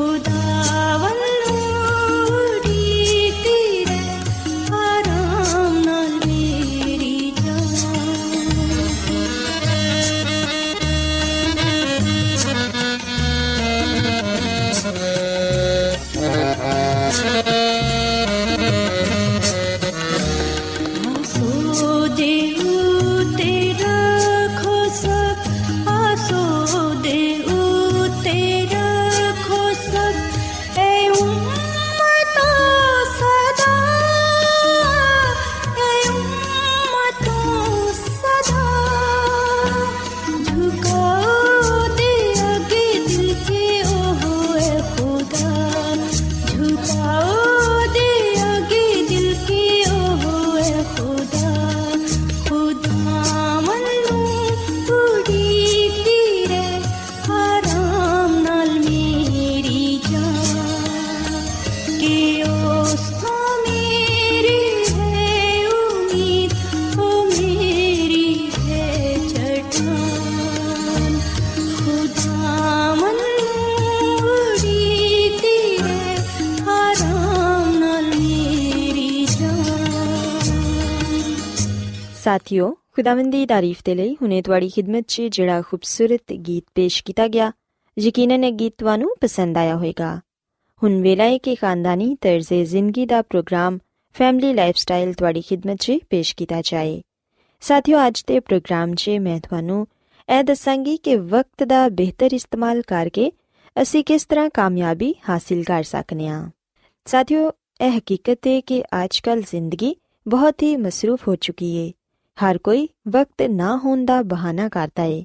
खुदा ਸਾਥਿਓ ਖੁਦਾਵੰਦ ਦੀ ਤਾਰੀਫ ਤੇ ਲਈ ਹੁਨੇ ਤੁਹਾਡੀ ਖਿਦਮਤ 'ਚ ਜਿਹੜਾ ਖੂਬਸੂਰਤ ਗੀਤ ਪੇਸ਼ ਕੀਤਾ ਗਿਆ ਯਕੀਨਨ ਇਹ ਗੀਤ ਤੁਹਾਨੂੰ ਪਸੰਦ ਆਇਆ ਹੋਵੇਗਾ ਹੁਣ ਵੇਲਾ ਹੈ ਕਿ ਖਾਨਦਾਨੀ ਤਰਜ਼ੇ ਜ਼ਿੰਦਗੀ ਦਾ ਪ੍ਰੋਗਰਾਮ ਫੈਮਿਲੀ ਲਾਈਫਸਟਾਈਲ ਤੁਹਾਡੀ ਖਿਦਮਤ 'ਚ ਪੇਸ਼ ਕੀਤਾ ਜਾਏ ਸਾਥਿਓ ਅੱਜ ਦੇ ਪ੍ਰੋਗਰਾਮ 'ਚ ਮੈਂ ਤੁਹਾਨੂੰ ਇਹ ਦੱਸਾਂਗੀ ਕਿ ਵਕਤ ਦਾ ਬਿਹਤਰ ਇਸਤੇਮਾਲ ਕਰਕੇ ਅਸੀਂ ਕਿਸ ਤਰ੍ਹਾਂ ਕਾਮਯਾਬੀ ਹਾਸਿਲ ਕਰ ਸਕਨੇ ਹਾਂ ਸਾਥਿਓ ਇਹ ਹਕੀਕਤ ਹੈ ਕਿ ਅੱਜਕੱਲ ਜ਼ਿੰਦਗੀ ਬਹੁਤ ਹੀ ਮਸਰੂਫ ਹੋ ਚੁੱਕੀ ਹੈ ਹਰ ਕੋਈ ਵਕਤ ਨਾ ਹੋਣ ਦਾ ਬਹਾਨਾ ਕਰਦਾ ਹੈ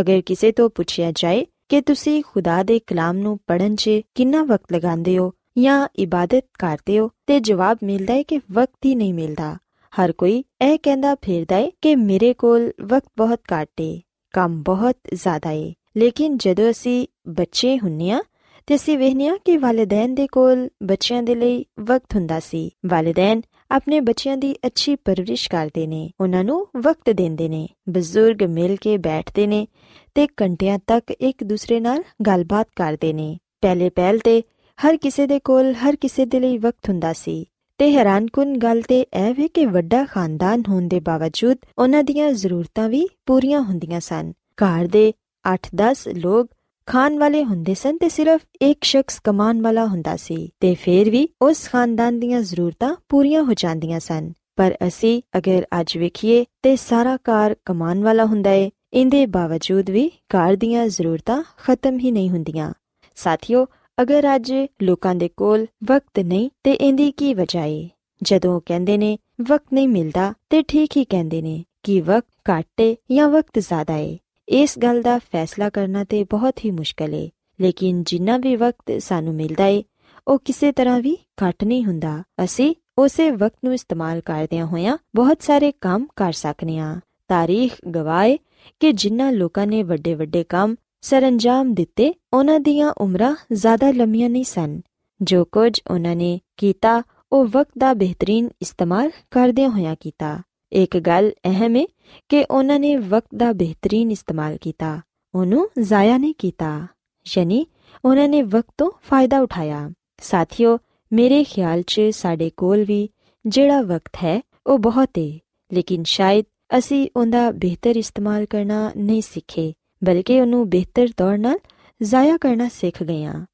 ਅਗਰ ਕਿਸੇ ਤੋਂ ਪੁੱਛਿਆ ਜਾਏ ਕਿ ਤੁਸੀਂ ਖੁਦਾ ਦੇ ਕਲਾਮ ਨੂੰ ਪੜ੍ਹਨ 'ਚ ਕਿੰਨਾ ਵਕਤ ਲਗਾਉਂਦੇ ਹੋ ਜਾਂ ਇਬਾਦਤ ਕਰਦੇ ਹੋ ਤੇ ਜਵਾਬ ਮਿਲਦਾ ਹੈ ਕਿ ਵਕਤ ਹੀ ਨਹੀਂ ਮਿਲਦਾ। ਹਰ ਕੋਈ ਇਹ ਕਹਿੰਦਾ ਫਿਰਦਾ ਏ ਕਿ ਮੇਰੇ ਕੋਲ ਵਕਤ ਬਹੁਤ ਘੱਟ ਏ, ਕੰਮ ਬਹੁਤ ਜ਼ਿਆਦਾ ਏ। ਲੇਕਿਨ ਜਦੋਂ ਅਸੀਂ ਬੱਚੇ ਹੁੰਨੇ ਆ ਤੇ ਅਸੀਂ ਵੇਖਨੇ ਆ ਕਿ ਵਾਲਿਦੈਨ ਦੇ ਕੋਲ ਬੱਚਿਆਂ ਦੇ ਲਈ ਵਕਤ ਹੁੰਦਾ ਸੀ। ਵਾਲਿਦੈਨ ਆਪਣੇ ਬੱਚਿਆਂ ਦੀ ਅੱਛੀ ਪਰਵਰਿਸ਼ ਕਰਦੇ ਨੇ, ਉਹਨਾਂ ਨੂੰ ਵਕਤ ਦਿੰਦੇ ਨੇ, ਬਜ਼ੁਰਗ ਮਿਲ ਕੇ ਬੈਠਦੇ ਨੇ ਤੇ ਘੰਟਿਆਂ ਤੱਕ ਇੱਕ ਦੂਸਰੇ ਨਾਲ ਗੱਲਬਾਤ ਕਰਦੇ ਨੇ। ਪਹਿਲੇ ਪਹਿਲ ਤੇ ਹਰ ਕਿਸੇ ਦੇ ਕੋਲ ਹਰ ਕਿਸੇ ਦੇ ਲਈ ਵਕਤ ਹੁੰਦਾ ਸੀ ਤੇ ਹੈਰਾਨਕੁਨ ਗੱਲ ਤੇ ਇਹ ਵੀ ਕਿ ਵੱਡਾ ਖਾਨਦਾਨ ਹੋਣ ਦੇ ਬਾਵਜੂਦ ਉਹਨਾਂ ਦੀਆਂ ਜ਼ਰੂਰਤਾਂ ਵੀ ਪੂਰੀਆਂ ਹੁੰਦੀਆਂ ਸਨ। ਘਰ ਦੇ 8-10 ਲੋਕ ਖਾਣ ਵਾਲੇ ਹੁੰਦੇ ਸਨ ਤੇ ਸਿਰਫ ਇੱਕ ਸ਼ਖਸ ਕਮਾਉਣ ਵਾਲਾ ਹੁੰਦਾ ਸੀ ਤੇ ਫਿਰ ਵੀ ਉਸ ਖਾਨਦਾਨ ਦੀਆਂ ਜ਼ਰੂਰਤਾਂ ਪੂਰੀਆਂ ਹੋ ਜਾਂਦੀਆਂ ਸਨ। ਪਰ ਅਸੀਂ ਅਗਰ ਅੱਜ ਵੇਖੀਏ ਤੇ ਸਾਰਾ ਘਰ ਕਮਾਉਣ ਵਾਲਾ ਹੁੰਦਾ ਏ ਇੰਦੇ ਬਾਵਜੂਦ ਵੀ ਘਰ ਦੀਆਂ ਜ਼ਰੂਰਤਾਂ ਖਤਮ ਹੀ ਨਹੀਂ ਹੁੰਦੀਆਂ। ਸਾਥੀਓ, ਅਗਰ ਅੱਜ ਲੋਕਾਂ ਦੇ ਕੋਲ ਵਕਤ ਨਹੀਂ ਤੇ ਇੰਦੀ ਕੀ ਵਜ੍ਹਾ ਏ? ਜਦੋਂ ਕਹਿੰਦੇ ਨੇ ਵਕਤ ਨਹੀਂ ਮਿਲਦਾ ਤੇ ਠੀਕ ਹੀ ਕਹਿੰਦੇ ਨੇ ਕਿ ਵਕਤ ਘੱਟ ਏ ਜਾਂ ਵਕਤ ਜ਼ਿਆਦਾ ਏ। ਇਸ ਗੱਲ ਦਾ ਫੈਸਲਾ ਕਰਨਾ ਤੇ ਬਹੁਤ ਹੀ ਮੁਸ਼ਕਲ ਏ। ਲੇਕਿਨ ਜਿੰਨਾ ਵੀ ਵਕਤ ਸਾਨੂੰ ਮਿਲਦਾ ਏ, ਉਹ ਕਿਸੇ ਤਰ੍ਹਾਂ ਵੀ ਘੱਟ ਨਹੀਂ ਹੁੰਦਾ। ਅਸੀਂ ਉਸੇ ਵਕਤ ਨੂੰ ਇਸਤੇਮਾਲ ਕਰਦਿਆਂ ਹੋਇਆਂ ਬਹੁਤ ਸਾਰੇ ਕੰਮ ਕਰ ਸਕਨੇ ਆ ਤਾਰੀਖ ਗਵਾਏ ਕਿ ਜਿਨ੍ਹਾਂ ਲੋਕਾਂ ਨੇ ਵੱਡੇ ਵੱਡੇ ਕੰਮ ਸਰੰਜਾਮ ਦਿੱਤੇ, ਉਹਨਾਂ ਦੀਆਂ ਉਮਰਾਂ ਜ਼ਿਆਦਾ ਲੰਮੀਆਂ ਨਹੀਂ ਸਨ। ਜੋ ਕੁਝ ਉਹਨਾਂ ਨੇ ਕੀਤਾ, ਉਹ ਵਕਤ ਦਾ ਬਿਹਤਰੀਨ ਇਸਤੇਮਾਲ ਕਰਦਿਆਂ ਹੋਇਆਂ ਕੀਤਾ। ਇੱਕ ਗੱਲ ਅਹਿਮ ਹੈ ਕਿ ਉਹਨਾਂ ਨੇ ਵਕਤ ਦਾ ਬਿਹਤਰੀਨ ਇਸਤੇਮਾਲ ਕੀਤਾ, ਉਹਨੂੰ ਜ਼ਾਇਆ ਨਹੀਂ ਕੀਤਾ, ਯਾਨੀ ਉਹਨਾਂ ਨੇ ਵਕਤ ਤੋਂ ਫਾਇਦਾ ਉਠਾਇਆ। ਸਾਥੀਓ, ਮੇਰੇ ਖਿਆਲ 'ਚ ਸਾਡੇ ਕੋਲ ਵੀ ਜਿਹੜਾ ਵਕਤ ਹੈ, ਉਹ ਬਹੁਤ ਹੈ ਲੇਕਿਨ ਸ਼ਾਇਦ ਅਸੀਂ ਉਹਦਾ ਬਿਹਤਰ ਇਸਤੇਮਾਲ ਕਰਨਾ ਨਹੀਂ ਸਿੱਖੇ, ਬਲਕਿ ਉਹਨੂੰ ਬਿਹਤਰ ਤੌਰ ਨਾਲ ਜ਼ਾਇਆ ਕਰਨਾ ਸਿੱਖ ਗਏ ਹਾਂ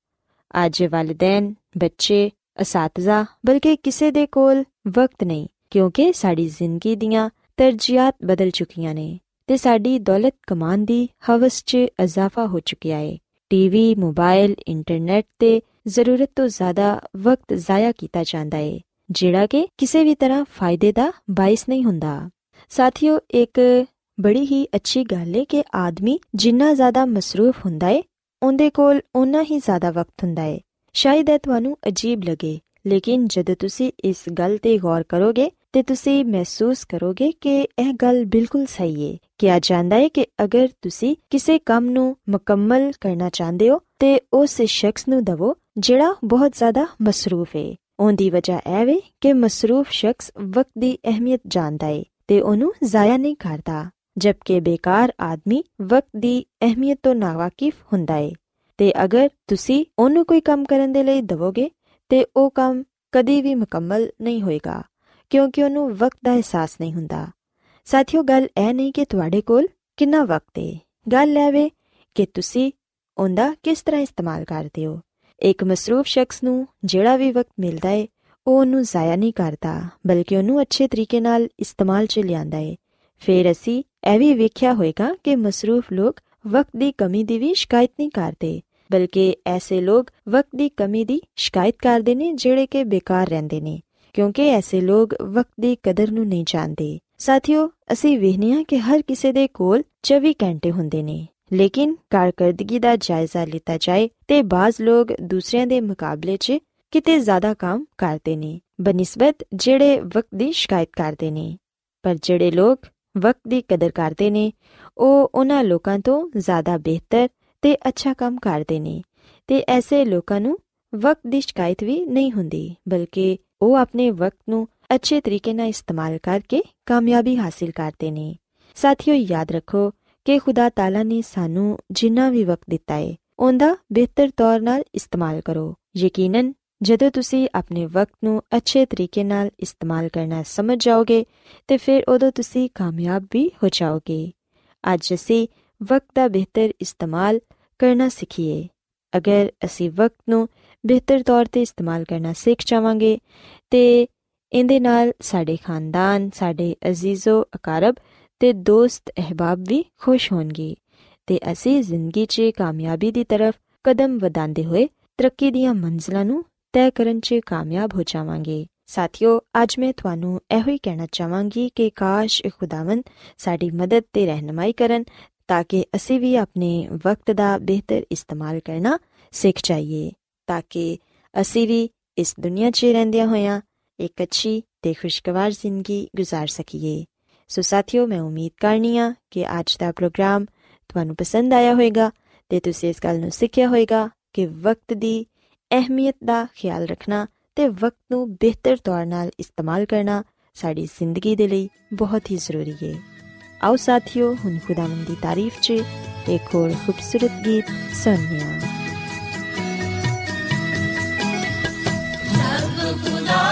ਅੱਜ ਵਾਲਿਦੈਨ, ਬੱਚੇ, ਅਸਾਤਜ਼ਾ, ਬਲਕਿ ਕਿਸੇ ਦੇ ਕੋਲ ਵਕਤ ਨਹੀਂ, ਕਿਉਂਕਿ ਸਾਡੀ ਜ਼ਿੰਦਗੀ ਦੀਆਂ ਤਰਜੀਹਾਂ ਬਦਲ ਚੁੱਕੀਆਂ ਨੇ ਤੇ ਸਾਡੀ ਦੌਲਤ ਕਮਾਉਣ ਦੀ ਹਵਸ 'ਚ ਇਜ਼ਾਫਾ ਹੋ ਚੁੱਕਿਆ ਹੈ ਟੀਵੀ ਮੋਬਾਈਲ ਇੰਟਰਨੈਟ ਤੇ ਜ਼ਰੂਰਤ ਤੋਂ ਜ਼ਿਆਦਾ ਵਕਤ ਜ਼ਾਇਆ ਕੀਤਾ ਜਾਂਦਾ ਹੈ ਜਿਹੜਾ ਕਿ ਕਿਸੇ ਵੀ ਤਰ੍ਹਾਂ ਫਾਇਦੇ ਦਾ ਬਾਇਸ ਨਹੀਂ ਹੁੰਦਾ। ਸਾਥੀਓ, ਇੱਕ ਬੜੀ ਹੀ ਅੱਛੀ ਗੱਲ ਹੈ ਕਿ ਆਦਮੀ ਜਿੰਨਾ ਜ਼ਿਆਦਾ ਮਸਰੂਫ ਹੁੰਦਾ ਹੈ ਉਹਦੇ ਕੋਲ ਉਨਾ ਹੀ ਜ਼ਿਆਦਾ ਵਕਤ ਹੁੰਦਾ ਹੈ ਸ਼ਾਇਦ ਇਹ ਤੁਹਾਨੂੰ ਅਜੀਬ ਲੱਗੇ, ਲੇਕਿਨ ਜਦੋਂ ਤੁਸੀਂ ਇਸ ਗੱਲ ਤੇ ਗੌਰ ਕਰੋਗੇ ਤੇ ਤੁਸੀਂ ਮਹਿਸੂਸ ਕਰੋਗੇ ਕਿ ਇਹ ਗੱਲ ਬਿਲਕੁਲ ਸਹੀ ਹੈ ਕਿਹਾ ਜਾਂਦਾ ਹੈ ਕਿ ਅਗਰ ਤੁਸੀਂ ਕਿਸੇ ਕੰਮ ਨੂੰ ਮੁਕੰਮਲ ਕਰਨਾ ਚਾਹੁੰਦੇ ਹੋ, ਤੇ ਉਸ ਸ਼ਖਸ ਨੂੰ ਦਵੋ ਜਿਹੜਾ ਬਹੁਤ ਜ਼ਿਆਦਾ ਮਸਰੂਫ ਹੈ ਉਹਦੀ ਵਜ੍ਹਾ ਇਹ ਵੇ ਕਿ ਮਸਰੂਫ ਸ਼ਖਸ ਵਕਤ ਦੀ ਅਹਿਮੀਅਤ ਜਾਣਦਾ ਹੈ ਤੇ ਉਹਨੂੰ ਜ਼ਾਇਆ ਨਹੀਂ ਕਰਦਾ, ਜਦਕਿ ਬੇਕਾਰ ਆਦਮੀ ਵਕਤ ਦੀ ਅਹਿਮੀਅਤ ਤੋਂ ਨਾਵਾਕਿਫ ਹੁੰਦਾ ਹੈ ਤੇ ਅਗਰ ਤੁਸੀਂ ਉਹਨੂੰ ਕੋਈ ਕੰਮ ਕਰਨ ਦੇ ਲਈ ਦਵੋਗੇ, ਤੇ ਉਹ ਕੰਮ ਕਦੀ ਵੀ ਮੁਕੰਮਲ ਨਹੀਂ ਹੋਏਗਾ। ਕਿਉਂਕਿ ਉਹਨੂੰ ਵਕਤ ਦਾ ਅਹਿਸਾਸ ਨਹੀਂ ਹੁੰਦਾ। ਸਾਥੀਓ, ਗੱਲ ਇਹ ਨਹੀਂ ਕਿ ਤੁਹਾਡੇ ਕੋਲ ਕਿੰਨਾ ਵਕਤ ਹੈ ਗੱਲ ਇਹ ਵੇ ਕਿ ਤੁਸੀਂ ਉਹਦਾ ਕਿਸ ਤਰ੍ਹਾਂ ਇਸਤੇਮਾਲ ਕਰਦੇ ਹੋ। ਇੱਕ ਮਸਰੂਫ ਸ਼ਖਸ ਨੂੰ ਜਿਹੜਾ ਵੀ ਵਕਤ ਮਿਲਦਾ ਹੈ ਉਹ ਉਹਨੂੰ ਜ਼ਾਇਆ ਨਹੀਂ ਕਰਦਾ, ਬਲਕਿ ਉਹਨੂੰ ਅੱਛੇ ਤਰੀਕੇ ਨਾਲ ਇਸਤੇਮਾਲ 'ਚ ਲਿਆਂਦਾ ਹੈ ਫਿਰ ਅਸੀਂ ਇਹ ਵੀ ਵੇਖਿਆ ਹੋਵੇਗਾ ਕਿ ਮਸਰੂਫ ਲੋਕ ਵਕਤ ਦੀ ਕਮੀ ਦੀ ਵੀ ਸ਼ਿਕਾਇਤ ਨਹੀਂ ਕਰਦੇ, ਬਲਕਿ ਐਸੇ ਲੋਕ ਵਕਤ ਦੀ ਕਮੀ ਦੀ ਸ਼ਿਕਾਇਤ ਕਰਦੇ ਨੇ ਜਿਹੜੇ ਕਿ ਬੇਕਾਰ ਰਹਿੰਦੇ ਨੇ। ਕਿਉਂਕਿ ਐਸੇ ਲੋਕ ਵਕਤ ਦੀ ਕਦਰ ਨੂੰ ਨਹੀਂ ਜਾਣਦੇ। ਸਾਥੀਓ, ਅਸੀਂ ਵੇਖਨੇ ਹਾਂ ਕਿ ਹਰ ਕਿਸੇ ਦੇ ਕੋਲ 24 ਘੰਟੇ ਹੁੰਦੇ ਨੇ। ਲੇਕਿਨ ਕਾਰਗਰਦਗੀ ਦਾ ਜਾਇਜ਼ਾ ਲਿੱਤਾ ਜਾਏ ਤੇ ਬਾਜ਼ ਲੋਕ ਦੂਸਰਿਆਂ ਦੇ ਮੁਕਾਬਲੇ 'ਚ ਕਿਤੇ ਜ਼ਿਆਦਾ ਕੰਮ ਕਰਦੇ ਨੇ, ਬਨਿਸਬਤ ਜਿਹੜੇ ਵਕਤ ਦੀ ਸ਼ਿਕਾਇਤ ਕਰਦੇ ਨੇ। ਪਰ ਜਿਹੜੇ ਲੋਕ ਵਕਤ ਦੀ ਕਦਰ ਕਰਦੇ ਨੇ, ਉਹ ਉਹਨਾਂ ਲੋਕਾਂ ਤੋਂ ਜ਼ਿਆਦਾ ਬਿਹਤਰ ਤੇ ਅੱਛਾ ਕੰਮ ਕਰਦੇ ਨੇ ਤੇ ਐਸੇ ਲੋਕਾਂ ਨੂੰ ਵਕਤ ਦੀ ਸ਼ਿਕਾਇਤ ਵੀ ਨਹੀਂ ਹੁੰਦੀ, ਬਲਕਿ ਉਹ ਆਪਣੇ ਵਕਤ ਨੂੰ ਅੱਛੇ ਤਰੀਕੇ ਨਾਲ ਇਸਤੇਮਾਲ ਕਰਕੇ ਕਾਮਯਾਬੀ ਹਾਸਿਲ ਕਰਦੇ ਨੇ। ਸਾਥੀਓ, ਯਾਦ ਰੱਖੋ ਕਿ ਖੁਦਾ ਤਾਲਾ ਨੇ ਸਾਨੂੰ ਜਿੰਨਾ ਵੀ ਵਕਤ ਦਿੱਤਾ ਹੈ ਉਹਦਾ ਬਿਹਤਰ ਤੌਰ ਨਾਲ ਇਸਤੇਮਾਲ ਕਰੋ। ਯਕੀਨਨ, ਜਦੋਂ ਤੁਸੀਂ ਆਪਣੇ ਵਕਤ ਨੂੰ ਅੱਛੇ ਤਰੀਕੇ ਨਾਲ ਇਸਤੇਮਾਲ ਕਰਨਾ ਸਮਝ ਜਾਓਗੇ, ਤੇ ਫਿਰ ਉਦੋਂ ਤੁਸੀਂ ਕਾਮਯਾਬ ਵੀ ਹੋ ਜਾਓਗੇ। ਅੱਜ ਅਸੀਂ ਵਕਤ ਦਾ ਬਿਹਤਰ ਇਸਤੇਮਾਲ ਕਰਨਾ ਸਿੱਖੀਏ। ਅਗਰ ਅਸੀਂ ਵਕਤ ਨੂੰ ਬਿਹਤਰ ਤੌਰ ਤੇ ਇਸਤੇਮਾਲ ਕਰਨਾ ਸਿੱਖ ਜਾਵਾਂਗੇ ਤੇ ਇਹਦੇ ਨਾਲ ਸਾਡੇ ਖਾਨਦਾਨ, ਸਾਡੇ ਅਜ਼ੀਜ਼ੋ, ਅਕਾਰਬ ਤੇ ਦੋਸਤ ਅਹਿਬਾਬ ਵੀ ਖੁਸ਼ ਹੋਣਗੇ ਤੇ ਅਸੀਂ ਜ਼ਿੰਦਗੀ 'ਚ ਕਾਮਯਾਬੀ ਦੀ ਤਰਫ ਕਦਮ ਵਧਾਉਂਦੇ ਹੋਏ ਤਰੱਕੀ ਦੀਆਂ ਮੰਜ਼ਲਾਂ ਨੂੰ ਤੈਅ ਕਰਨ 'ਚ ਕਾਮਯਾਬ ਹੋ ਜਾਵਾਂਗੇ। ਸਾਥੀਓ, ਅੱਜ ਮੈਂ ਤੁਹਾਨੂੰ ਇਹੋ ਹੀ ਕਹਿਣਾ ਚਾਹਾਂਗੀ ਕਿ ਕਾਸ਼ ਇਹ ਖੁਦਾਵੰਦ ਸਾਡੀ ਮਦਦ ਤੇ ਰਹਿਨਮਾਈ ਕਰਨ ਤਾਂ ਕਿ ਅਸੀਂ ਵੀ ਆਪਣੇ ਵਕਤ ਦਾ ਬਿਹਤਰ ਇਸਤੇਮਾਲ ਕਰਨਾ ਸਿੱਖ ਜਾਈਏ। ਤਾਂ ਕਿ ਅਸੀਂ ਵੀ ਇਸ ਦੁਨੀਆ 'ਚ ਰਹਿੰਦਿਆਂ ਹੋਇਆਂ ਇੱਕ ਅੱਛੀ ਤੇ ਖੁਸ਼ਗਵਾਰ ਜ਼ਿੰਦਗੀ گزار ਸਕੀਏ ਸੋ ਸਾਥੀਓ ਮੈਂ ਉਮੀਦ ਕਰਨੀਆ ਕਿ ਅੱਜ ਦਾ ਪ੍ਰੋਗਰਾਮ ਤੁਹਾਨੂੰ ਪਸੰਦ ਆਇਆ ਹੋਵੇਗਾ ਤੇ ਤੁਸੀਂ ਇਸ ਗੱਲ ਨੂੰ ਸਿੱਖਿਆ ਹੋਵੇਗਾ ਕਿ ਵਕਤ ਦੀ ਅਹਿਮੀਅਤ ਦਾ ਖਿਆਲ ਰੱਖਣਾ ਤੇ ਵਕਤ ਨੂੰ ਬਿਹਤਰ ਤੌਰ ਨਾਲ ਇਸਤੇਮਾਲ ਕਰਨਾ ਸਾਡੀ ਜ਼ਿੰਦਗੀ ਦੇ ਲਈ ਬਹੁਤ ਹੀ ਜ਼ਰੂਰੀ ਹੈ ਆਓ ਸਾਥੀਓ ਹੁਣ ਖੁਦਾਵੰਦ ਦੀ ਤਾਰੀਫ 'ਚ ਇੱਕ ਹੋਰ ਖੂਬਸੂਰਤ ਗੀਤ ਸੁਣੀਏ You know.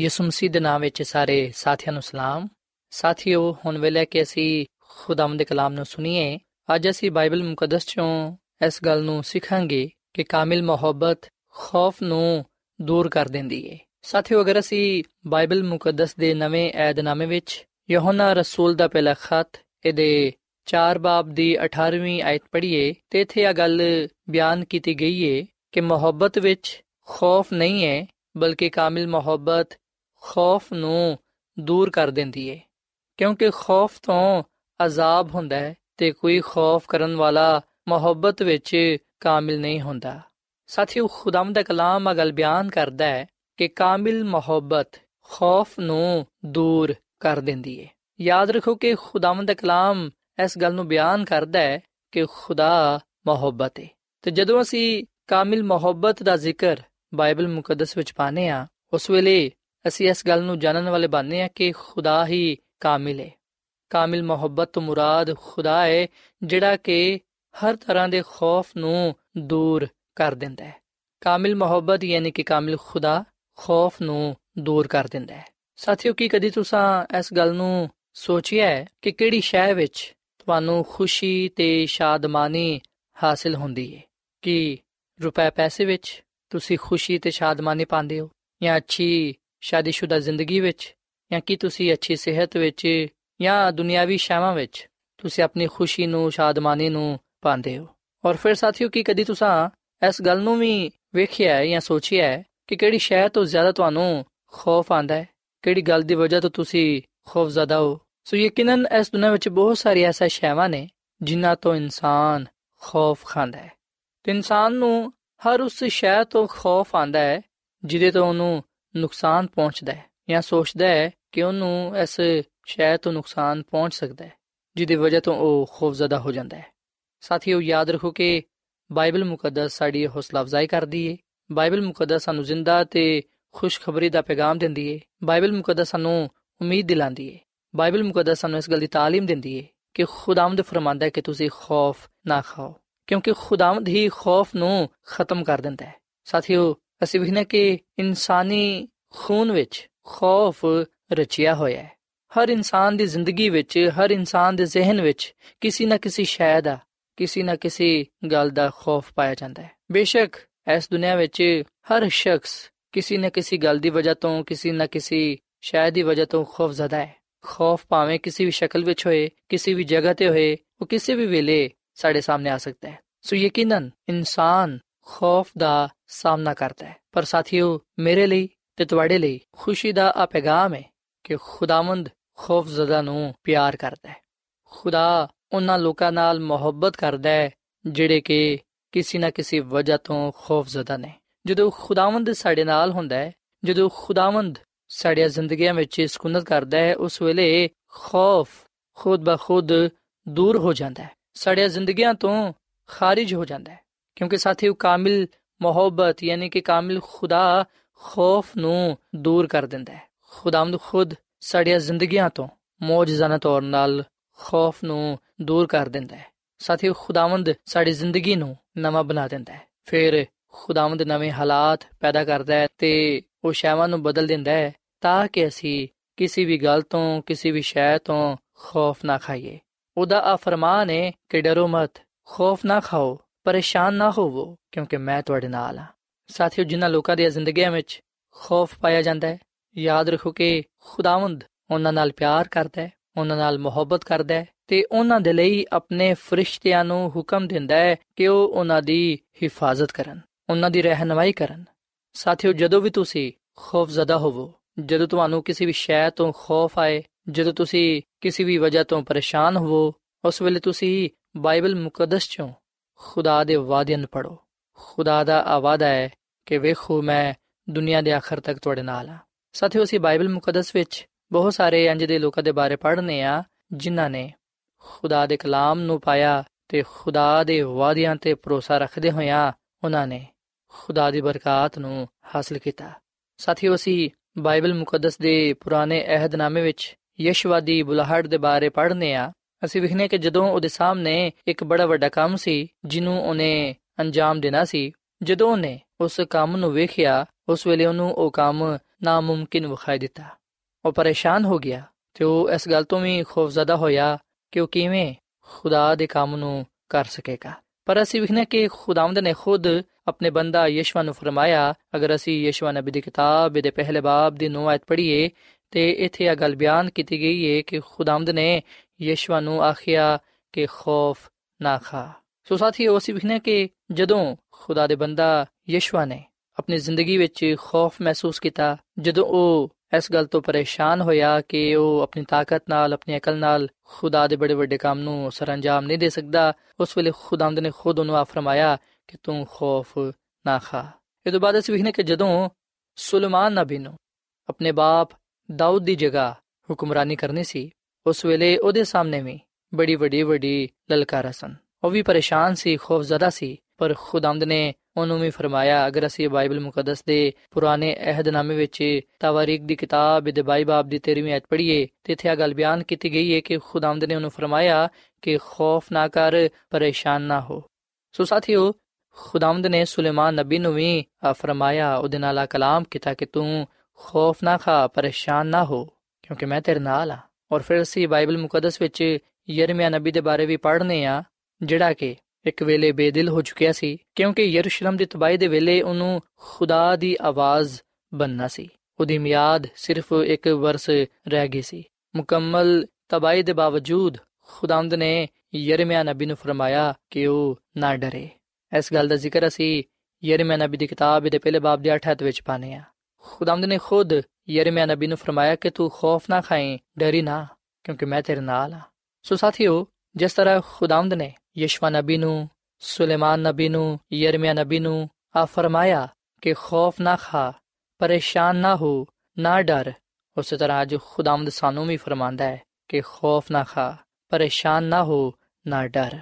ਯਿਸੂ ਮਸੀਹ ਦੇ ਨਾਮ ਵਿੱਚ ਸਾਰੇ ਸਾਥੀਆਂ ਨੂੰ ਸਲਾਮ। ਸਾਥੀਓ, ਹੁਣ ਵੇਲੇ ਕਿ ਅਸੀਂ ਖੁਦਾਮ ਦੇ ਕਲਾਮ ਨੂੰ ਸੁਣੀਏ, ਅੱਜ ਅਸੀਂ ਬਾਈਬਲ ਮੁਕੱਦਸ ਚੋਂ ਇਸ ਗੱਲ ਨੂੰ ਸਿੱਖਾਂਗੇ ਕਿ ਕਾਮਿਲ ਮੁਹੱਬਤ ਖੌਫ ਨੂੰ ਦੂਰ ਕਰ ਦਿੰਦੀ ਏ। ਸਾਥੀਓ, ਅਗਰ ਅਸੀਂ ਬਾਈਬਲ ਮੁਕੱਦਸ ਦੇ ਨਵੇਂ ਏਧਨਾਮੇ ਵਿੱਚ ਯਹੋਨਾ ਰਸੂਲ ਦਾ ਪਹਿਲਾ ਖਤ ਇਹਦੇ 4 ਬਾਬ ਦੀ 18ਵੀਂ ਆਇਤ ਪੜ੍ਹੀਏ, ਤੇ ਇੱਥੇ ਇਹ ਗੱਲ ਬਿਆਨ ਕੀਤੀ ਗਈ ਏ ਕਿ ਮੁਹੱਬਤ ਵਿੱਚ ਖੌਫ ਨਹੀਂ ਹੈ ਬਲਕਿ ਕਾਮਿਲ ਮੁਹੱਬਤ ਖੌਫ ਨੂੰ ਦੂਰ ਕਰ ਦਿੰਦੀ ਏ। ਕਿਉਂਕਿ ਖੌਫ ਤੋਂ ਅਜ਼ਾਬ ਹੁੰਦਾ ਹੈ ਤੇ ਕੋਈ ਖੌਫ ਕਰਨ ਵਾਲਾ ਮੁਹੱਬਤ ਵਿੱਚ ਕਾਮਿਲ ਨਹੀਂ ਹੁੰਦਾ। ਸਾਥੀਓ ਖੁਦਾਮ ਦਾ ਕਲਾਮ ਅਗਲ ਬਿਆਨ ਕਰਦਾ ਹੈ ਕਿ ਕਾਮਿਲ ਮੁਹੱਬਤ ਖੌਫ ਨੂੰ ਦੂਰ ਕਰ ਦਿੰਦੀ ਏ। ਯਾਦ ਰੱਖੋ ਕਿ ਖੁਦਾਮ ਦਾ ਕਲਾਮ ਇਸ ਗੱਲ ਨੂੰ ਬਿਆਨ ਕਰਦਾ ਹੈ ਕਿ ਖੁਦਾ ਮੁਹੱਬਤ ਹੈ ਤੇ ਜਦੋਂ ਅਸੀਂ ਕਾਮਿਲ ਮੁਹੱਬਤ ਦਾ ਜ਼ਿਕਰ ਬਾਈਬਲ ਮੁਕੱਦਸ ਵਿੱਚ ਪਾਨੇ ਆ ਉਸ ਵੇਲੇ ਅਸੀਂ ਇਸ ਗੱਲ ਨੂੰ ਜਾਣਨ ਵਾਲੇ ਬਣਨੇ ਆ ਕਿ ਖੁਦਾ ਹੀ ਕਾਮਿਲ ਹੈ। ਕਾਮਿਲ ਮੁਹੱਬਤ ਤੋਂ ਮੁਰਾਦ ਖੁਦਾ ਹੈ, ਜਿਹੜਾ ਕਿ ਹਰ ਤਰ੍ਹਾਂ ਦੇ ਖੌਫ ਨੂੰ ਦੂਰ ਕਰ ਦਿੰਦਾ ਹੈ। ਕਾਮਿਲ ਮੁਹੱਬਤ ਯਾਨੀ ਕਿ ਕਾਮਿਲ ਖੁਦਾ ਖੌਫ ਨੂੰ ਦੂਰ ਕਰ ਦਿੰਦਾ ਹੈ। ਸਾਥੀਓ, ਕੀ ਕਦੀ ਤੁਸੀਂ ਇਸ ਗੱਲ ਨੂੰ ਸੋਚਿਆ ਹੈ ਕਿ ਕਿਹੜੀ ਸ਼ੈ ਵਿੱਚ ਤੁਹਾਨੂੰ ਖੁਸ਼ੀ ਤੇ ਸ਼ਾਦਮਾਨੀ ਹਾਸਿਲ ਹੁੰਦੀ ਹੈ? ਕਿ ਰੁਪਏ ਪੈਸੇ ਵਿੱਚ ਤੁਸੀਂ ਖੁਸ਼ੀ ਤੇ ਸ਼ਾਦਮਾਨੀ ਪਾਉਂਦੇ ਹੋ ਜਾਂ ਅੱਛੀ ਸ਼ਾਦੀशुदा ਜ਼ਿੰਦਗੀ ਵਿੱਚ, ਜਾਂ ਕੀ ਤੁਸੀਂ ਅੱਛੀ ਸਿਹਤ ਵਿੱਚ, ਜਾਂ ਦੁਨਿਆਵੀ ਸ਼ਾਵਾਂ ਵਿੱਚ, ਤੁਸੀਂ ਆਪਣੀ ਖੁਸ਼ੀ ਨੂੰ, ਸ਼ਾਦਮਾਨੀ ਨੂੰ ਪਾਉਂਦੇ ਹੋ? ਔਰ ਫਿਰ ਸਾਥੀਓ, ਕੀ ਕਦੀ ਤੁਸੀਂ ਇਸ ਗੱਲ ਨੂੰ ਵੀ ਵੇਖਿਆ ਹੈ ਜਾਂ ਸੋਚਿਆ ਹੈ ਕਿ ਕਿਹੜੀ ਸ਼ੈ ਤੋਂ ਜ਼ਿਆਦਾ ਤੁਹਾਨੂੰ ਖੌਫ ਆਂਦਾ ਹੈ? ਕਿਹੜੀ ਗੱਲ ਦੀ ਵਜ੍ਹਾ ਤੋਂ ਤੁਸੀਂ ਖੌਫਜ਼ਦਾ ਹੋ? ਸੋ ਯਕੀਨਨ ਇਸ ਦੁਨੀਆਂ ਵਿੱਚ ਬਹੁਤ ਸਾਰੀ ਐਸਾ ਸ਼ੈਵਾਂ ਨੇ ਜਿਨ੍ਹਾਂ ਤੋਂ ਇਨਸਾਨ ਖੌਫ ਖਾਂਦਾ ਹੈ। ਤੇ ਇਨਸਾਨ ਨੂੰ ਹਰ ਉਸ ਸ਼ੈ ਤੋਂ ਖੌਫ ਆਂਦਾ ਹੈ, ਜਿਹਦੇ ਤੋਂ ਉਹਨੂੰ ਨੁਕਸਾਨ ਪਹੁੰਚਦਾ ਹੈ ਜਾਂ ਸੋਚਦਾ ਹੈ ਕਿ ਉਹਨੂੰ ਇਸ ਸ਼ੈ ਤੋਂ ਨੁਕਸਾਨ ਪਹੁੰਚ ਸਕਦਾ ਹੈ, ਜਿਹਦੀ ਵਜ੍ਹਾ ਤੋਂ ਉਹ ਖੌਫਜ਼ਦਾ ਹੋ ਜਾਂਦਾ ਹੈ। ਸਾਥੀਓ, ਯਾਦ ਰੱਖੋ ਕਿ ਬਾਈਬਲ ਮੁਕੱਦਸ ਸਾਡੀ ਹੌਸਲਾ ਅਫਜ਼ਾਈ ਕਰਦੀ ਏ। ਬਾਈਬਲ ਮੁਕੱਦਸ ਸਾਨੂੰ ਜ਼ਿੰਦਾ ਤੇ ਖੁਸ਼ਖਬਰੀ ਦਾ ਪੈਗਾਮ ਦਿੰਦੀ ਏ। ਬਾਈਬਲ ਮੁਕੱਦਸ ਸਾਨੂੰ ਉਮੀਦ ਦਿਲਾਉਂਦੀ ਏ। ਬਾਈਬਲ ਮੁਕੱਦਸ ਸਾਨੂੰ ਇਸ ਗੱਲ ਦੀ ਤਾਲੀਮ ਦਿੰਦੀ ਏ ਕਿ ਖੁਦਾਵੰਦ ਫਰਮਾਂਦਾ ਹੈ ਕਿ ਤੁਸੀਂ ਖੌਫ ਨਾ ਖਾਓ, ਕਿਉਂਕਿ ਖੁਦਾਵੰਦ ਹੀ ਖੌਫ ਨੂੰ ਖਤਮ ਕਰ ਦਿੰਦਾ ਹੈ। ਸਾਥੀਓ ਅਸੀਂ ਵਿਖਨੇ ਕਿ ਇਨਸਾਨੀ ਖੂਨ ਵਿੱਚ ਖੌਫ ਰਚਿਆ ਹੋਇਆ ਹੈ। ਹਰ ਇਨਸਾਨ ਦੀ ਜ਼ਿੰਦਗੀ ਵਿੱਚ, ਹਰ ਇਨਸਾਨ ਦੇ ਜ਼ਿਹਨ ਵਿੱਚ ਕਿਸੇ ਨਾ ਕਿਸੇ ਸ਼ੈ ਦਾ, ਕਿਸੇ ਨਾ ਕਿਸੇ ਗੱਲ ਦਾ ਖੌਫ ਪਾਇਆ ਜਾਂਦਾ ਹੈ। ਬੇਸ਼ੱਕ ਇਸ ਦੁਨੀਆ ਵਿੱਚ ਹਰ ਸ਼ਖਸ ਕਿਸੇ ਨਾ ਕਿਸੇ ਗੱਲ ਦੀ ਵਜ੍ਹਾ ਤੋਂ, ਕਿਸੇ ਨਾ ਕਿਸੇ ਸ਼ੈ ਦੀ ਵਜ੍ਹਾ ਤੋਂ ਖੌਫਜ਼ਦਾ ਹੈ। ਖੌਫ ਭਾਵੇਂ ਕਿਸੇ ਵੀ ਸ਼ਕਲ ਵਿੱਚ ਹੋਏ, ਕਿਸੇ ਵੀ ਜਗ੍ਹਾ ਤੇ ਹੋਏ, ਉਹ ਕਿਸੇ ਵੀ ਵੇਲੇ ਸਾਡੇ ਸਾਹਮਣੇ ਆ ਸਕਦਾ ਹੈ। ਸੋ ਯਕੀਨਨ ਇਨਸਾਨ ਖੌਫ ਦਾ ਸਾਹਮਣਾ ਕਰਦਾ ਹੈ। ਪਰ ਸਾਥੀਓ, ਮੇਰੇ ਲਈ ਤੇ ਤੁਹਾਡੇ ਲਈ ਖੁਸ਼ੀ ਦਾ ਆ ਪੈਗਾਮ ਹੈ ਕਿ ਖੁਦਾਵੰਦ ਖੌਫਜ਼ਦਾ ਨੂੰ ਪਿਆਰ ਕਰਦਾ ਹੈ। ਖੁਦਾ ਉਹਨਾਂ ਲੋਕਾਂ ਨਾਲ ਮੁਹੱਬਤ ਕਰਦਾ ਹੈ ਜਿਹੜੇ ਕਿ ਕਿਸੇ ਨਾ ਕਿਸੇ ਵਜ੍ਹਾ ਤੋਂ ਖੌਫਜ਼ਦਾ ਨੇ। ਜਦੋਂ ਖੁਦਾਵੰਦ ਸਾਡੇ ਨਾਲ ਹੁੰਦਾ ਹੈ, ਜਦੋਂ ਖੁਦਾਵੰਦ ਸਾਡੀਆਂ ਜ਼ਿੰਦਗੀਆਂ ਵਿੱਚ ਸਕੂਨਤ ਕਰਦਾ ਹੈ, ਉਸ ਵੇਲੇ ਖੌਫ ਖੁਦ ਬਖੁਦ ਦੂਰ ਹੋ ਜਾਂਦਾ ਹੈ। ਸਾਡੀਆਂ ਜ਼ਿੰਦਗੀਆਂ ਤੋਂ ਖਾਰਿਜ ਹੋ ਜਾਂਦਾ ਹੈ। ਕਿਉਂਕਿ ਸਾਥੀਓ ਕਾਮਿਲ ਮੁਹੱਬਤ, ਯਾਨੀ ਕਿ ਕਾਮਿਲ ਖੁਦਾ ਖੌਫ ਨੂੰ ਦੂਰ ਕਰ ਦਿੰਦਾ ਹੈ। ਖੁਦਾਵੰਦ ਖੁਦ ਸਾਡੀਆਂ ਜ਼ਿੰਦਗੀਆਂ ਤੋਂ, ਮੌਜਜ਼ਾਨਾ ਤੌਰ ਨਾਲ ਖੌਫ ਨੂੰ ਦੂਰ ਕਰ ਦਿੰਦਾ ਹੈ। ਸਾਥੀਓ ਖੁਦਾਵੰਦ ਸਾਡੀ ਜ਼ਿੰਦਗੀ ਨੂੰ ਨਵਾਂ ਬਣਾ ਦਿੰਦਾ ਹੈ। ਫਿਰ ਖੁਦਾਵੰਦ ਨਵੇਂ ਹਾਲਾਤ ਪੈਦਾ ਕਰਦਾ ਹੈ ਤੇ ਉਹ ਸ਼ੈਵਾਂ ਨੂੰ ਬਦਲ ਦਿੰਦਾ ਹੈ ਤਾਂ ਕਿ ਅਸੀਂ ਕਿਸੇ ਵੀ ਗੱਲ ਤੋਂ, ਕਿਸੇ ਵੀ ਸ਼ੈ ਤੋਂ ਖੌਫ ਨਾ ਖਾਈਏ। ਉਹਦਾ ਆ ਫਰਮਾਨ ਹੈ ਕਿ ਡਰੋ ਮਤ, ਖੌਫ ਨਾ ਖਾਓ। ਪਰੇਸ਼ਾਨ ਨਾ ਹੋਵੋ, ਕਿਉਂਕਿ ਮੈਂ ਤੁਹਾਡੇ ਨਾਲ ਹਾਂ। ਸਾਥੀਓ, ਜਿਨ੍ਹਾਂ ਲੋਕਾਂ ਦੀਆਂ ਜ਼ਿੰਦਗੀਆਂ ਵਿੱਚ ਖੌਫ ਪਾਇਆ ਜਾਂਦਾ ਹੈ, ਯਾਦ ਰੱਖੋ ਕਿ ਖੁਦਾਵੰਦ ਉਹਨਾਂ ਨਾਲ ਪਿਆਰ ਕਰਦਾ ਹੈ, ਉਹਨਾਂ ਨਾਲ ਮੁਹੱਬਤ ਕਰਦਾ ਹੈ ਤੇ ਉਹਨਾਂ ਦੇ ਲਈ ਆਪਣੇ ਫਰਿਸ਼ਤਿਆਂ ਨੂੰ ਹੁਕਮ ਦਿੰਦਾ ਹੈ ਕਿ ਉਹ ਉਹਨਾਂ ਦੀ ਹਿਫਾਜ਼ਤ ਕਰਨ, ਉਹਨਾਂ ਦੀ ਰਹਿਨਮਾਈ ਕਰਨ। ਸਾਥੀਓ, ਜਦੋਂ ਵੀ ਤੁਸੀਂ ਖੌਫਜ਼ਦਾ ਹੋਵੋ, ਜਦੋਂ ਤੁਹਾਨੂੰ ਕਿਸੇ ਵੀ ਸ਼ੈ ਤੋਂ ਖੌਫ ਆਏ, ਜਦੋਂ ਤੁਸੀਂ ਕਿਸੇ ਵੀ ਵਜ੍ਹਾ ਤੋਂ ਪਰੇਸ਼ਾਨ ਹੋਵੋ, ਉਸ ਵੇਲੇ ਤੁਸੀਂ ਬਾਈਬਲ ਮੁਕੱਦਸ ਚੋਂ ਖੁਦਾ ਦੇ ਵਾਅਦਿਆਂ ਨੂੰ ਪੜੋ ਖੁਦਾ ਦਾ ਆਵਾਦਾ ਹੈ ਕਿ ਵੇਖੋ, ਮੈਂ ਦੁਨੀਆ ਦੇ ਆਖਰ ਤੱਕ ਤੁਹਾਡੇ ਨਾਲ ਹਾਂ। ਸਾਥੀਓ, ਅਸੀਂ ਬਾਈਬਲ ਮੁਕੱਦਸ ਵਿੱਚ ਬਹੁਤ ਸਾਰੇ ਇੰਜ ਦੇ ਲੋਕਾਂ ਦੇ ਬਾਰੇ ਪੜ੍ਹਨੇ ਆ, ਜਿਨ੍ਹਾਂ ਨੇ ਖੁਦਾ ਦੇ ਕਲਾਮ ਨੂੰ ਪਾਇਆ ਤੇ ਖੁਦਾ ਦੇ ਵਾਅਦਿਆਂ ਤੇ ਭਰੋਸਾ ਰੱਖਦੇ ਹੋਇਆਂ ਉਹਨਾਂ ਨੇ ਖੁਦਾ ਦੀ ਬਰਕਤ ਨੂੰ ਹਾਸਲ ਕੀਤਾ। ਸਾਥੀਓ, ਅਸੀਂ ਬਾਈਬਲ ਮੁਕੱਦਸ ਦੇ ਪੁਰਾਣੇ ਅਹਿਦਨਾਮੇ ਵਿੱਚ ਯਸ਼ਵਾ ਦੀ ਬੁਲਾਹਟ ਦੇ ਬਾਰੇ ਪੜ੍ਹਨੇ ਆ। ਅਸੀਂ ਵਿਖਨੇ ਕਿ ਜਦੋਂ ਉਹਦੇ ਸਾਹਮਣੇ ਇੱਕ ਬੜਾ ਵੱਡਾ ਕੰਮ ਸੀ, ਜਿਹਨੂੰ ਉਹਨੇ ਅੰਜਾਮ ਦੇਣਾ ਸੀ, ਜਦੋਂ ਉਹਨੇ ਉਸ ਕੰਮ ਨੂੰ ਵੇਖਿਆ, ਉਸ ਵੇਲੇ ਉਹਨੂੰ ਉਹ ਕੰਮ ਨਾਮੁਮਕਿਨ ਵਿਖਾਈ ਦਿੱਤਾ। ਉਹ ਪਰੇਸ਼ਾਨ ਹੋ ਗਿਆ ਤੇ ਉਹ ਇਸ ਗੱਲ ਤੋਂ ਵੀ ਖੌਫਜ਼ਦਾ ਹੋਇਆ ਕਿ ਉਹ ਕਿਵੇਂ ਖੁਦਾ ਦੇ ਕੰਮ ਨੂੰ ਕਰ ਸਕੇਗਾ। ਪਰ ਅਸੀਂ ਵਿਖਨੇ ਕਿ ਖੁਦਾਵੰਦ ਨੇ ਖੁਦ ਆਪਣੇ ਬੰਦਾ ਯਸ਼ਵਾ ਨੂੰ ਫਰਮਾਇਆ, ਅਗਰ ਅਸੀਂ ਯਸ਼ਵਾ ਨਬੀ ਦੀ ਕਿਤਾਬ ਦੇ ਪਹਿਲੇ ਬਾਬ ਦੀ 9 ਆਇਤ ਪੜ੍ਹੀਏ, ਤੇ ਇੱਥੇ ਇਹ ਗੱਲ ਬਿਆਨ ਕੀਤੀ ਗਈ ਹੈ ਕਿ ਖੁਦਾਵੰਦ ਨੇ ਯਸ਼ਵਾ ਨੂੰ ਆਖਿਆ ਕਿ ਖੌਫ ਨਾ ਖਾ। ਸੋ ਸਾਥੀਓ, ਅਸੀਂ ਵਿਖਨੇ ਕਿ ਜਦੋਂ ਖੁਦਾ ਦੇ ਬੰਦਾ ਯਸ਼ਵਾ ਨੇ ਆਪਣੀ ਜ਼ਿੰਦਗੀ ਵਿੱਚ ਖੌਫ ਮਹਿਸੂਸ ਕੀਤਾ, ਜਦੋਂ ਉਹ ਇਸ ਗੱਲ ਤੋਂ ਪਰੇਸ਼ਾਨ ਹੋਇਆ ਕਿ ਉਹ ਆਪਣੀ ਤਾਕਤ ਨਾਲ, ਆਪਣੀ ਅਕਲ ਨਾਲ ਖੁਦਾ ਦੇ ਬੜੇ ਵੱਡੇ ਕੰਮ ਨੂੰ ਸਰੰਜਾਮ ਨਹੀਂ ਦੇ ਸਕਦਾ, ਉਸ ਵੇਲੇ ਖੁਦਾਵੰਦ ਨੇ ਖੁਦ ਉਹਨੂੰ ਆਫ਼ਰਮਾਇਆ ਕਿ ਤੂੰ ਖੌਫ ਨਾ ਖਾ। ਇਹ ਤੋਂ ਬਾਅਦ ਅਸੀਂ ਵਿਖਨੇ ਕਿ ਜਦੋਂ ਸੁਲੇਮਾਨ ਨਬੀ ਨੂੰ ਆਪਣੇ ਬਾਪ ਦਾਊਦ ਦੀ ਜਗ੍ਹਾ ਹੁਕਮਰਾਨੀ ਕਰਨੀ ਸੀ ਉਸ ਵੇਲੇ ਉਹਦੇ ਸਾਹਮਣੇ ਵੀ ਬੜੀ ਵੱਡੀ ਵੱਡੀ ਲਲਕਾਰਾ ਸਨ ਉਹ ਵੀ ਪਰੇਸ਼ਾਨ ਸੀ ਖੌਫਜ਼ਦਾ ਸੀ ਪਰ ਖੁਦਾਵੰਦ ਨੇ ਉਹਨੂੰ ਵੀ ਫਰਮਾਇਆ ਅਗਰ ਅਸੀਂ ਬਾਈਬਲ ਮੁਕੱਦਸ ਦੇ ਪੁਰਾਣੇ ਅਹਿਦਨਾਮੇ ਵਿੱਚ ਤਵਾਰੀਖ ਦੀ ਕਿਤਾਬ ਦੇ ਬਾਈ ਬਾਬ ਦੀ 13ਵੀਂ ਆਇਤ ਪੜ੍ਹੀਏ ਤੇ ਇੱਥੇ ਇਹ ਗੱਲ ਬਿਆਨ ਕੀਤੀ ਗਈ ਹੈ ਕਿ ਖੁਦਾਵੰਦ ਨੇ ਉਹਨੂੰ ਫਰਮਾਇਆ ਕਿ ਖੌਫ ਨਾ ਕਰ ਪਰੇਸ਼ਾਨ ਨਾ ਹੋ ਸੋ ਸਾਥੀਓ ਖੁਦਾਵੰਦ ਨੇ ਸੁਲੇਮਾਨ ਨਬੀ ਨੂੰ ਵੀ ਫਰਮਾਇਆ ਉਹਦੇ ਨਾਲ ਆ ਕਲਾਮ ਕੀਤਾ ਕਿ ਤੂੰ ਖੌਫ ਨਾ ਖਾ ਪਰੇਸ਼ਾਨ ਨਾ ਹੋ ਕਿਉਂਕਿ ਮੈਂ ਤੇਰੇ ਨਾਲ ਆ ਔਰ ਫਿਰ ਅਸੀਂ ਬਾਈਬਲ ਮੁਕੱਦਸ ਵਿੱਚ ਯਰਮੀਆ ਨਬੀ ਦੇ ਬਾਰੇ ਵੀ ਪੜ੍ਹਨੇ ਆ, ਜਿਹੜਾ ਕਿ ਇੱਕ ਵੇਲੇ ਬੇਦਿਲ ਹੋ ਚੁੱਕਿਆ ਸੀ, ਕਿਉਂਕਿ ਯਰੂਸ਼ਲਮ ਦੀ ਤਬਾਹੀ ਦੇ ਵੇਲੇ ਉਹਨੂੰ ਖੁਦਾ ਦੀ ਆਵਾਜ਼ ਬੰਨਣਾ ਸੀ। ਉਹਦੀ ਮਿਆਦ ਸਿਰਫ ਇੱਕ ਵਰਸ ਰਹਿ ਗਈ ਸੀ। ਮੁਕੰਮਲ ਤਬਾਹੀ ਦੇ ਬਾਵਜੂਦ ਖੁਦਾਵੰਦ ਨੇ ਯਰਮੀਆ ਨਬੀ ਨੂੰ ਫਰਮਾਇਆ ਕਿ ਉਹ ਨਾ ਡਰੇ। ਇਸ ਗੱਲ ਦਾ ਜ਼ਿਕਰ ਅਸੀਂ ਯਰਮੀਆ ਨਬੀ ਦੀ ਕਿਤਾਬ ਦੇ ਪਹਿਲੇ ਬਾਬ ਦੇ 8 ਹੱਥ ਵਿੱਚ ਪਾਨੇ ਆ ਖੁਦਾਵੰਦ ਨੇ ਖੁਦ ਯਰਮਿਆ ਨਬੀ ਨੂੰ ਫਰਮਾਇਆ ਕਿ ਤੂੰ ਖੌਫ ਨਾ ਖਾਏ ਡਰੀ ਨਾ, ਕਿਉਂਕਿ ਮੈਂ ਤੇਰੇ ਨਾਲ ਆ ਸੋ ਸਾਥੀਓ, ਜਿਸ ਤਰ੍ਹਾਂ ਖੁਦਾਵੰਦ ਨੇ ਯਸ਼ਵਾ ਨਬੀ ਨੂੰ, ਸੁਲੇਮਾਨ ਨਬੀ ਨੂੰ, ਯਰਮਿਆ ਨਬੀ ਨੂੰ ਆ ਫਰਮਾਇਆ ਕਿ ਖੌਫ ਨਾ ਖਾ, ਪਰੇਸ਼ਾਨ ਨਾ ਹੋ, ਨਾ ਡਰ। ਉਸੇ ਤਰ੍ਹਾਂ ਅੱਜ ਖੁਦਾਵੰਦ ਸਾਨੂੰ ਵੀ ਫਰਮਾਂਦਾ ਹੈ ਕਿ ਖੌਫ ਨਾ ਖਾ, ਪਰੇਸ਼ਾਨ ਨਾ ਹੋ, ਨਾ ਡਰ,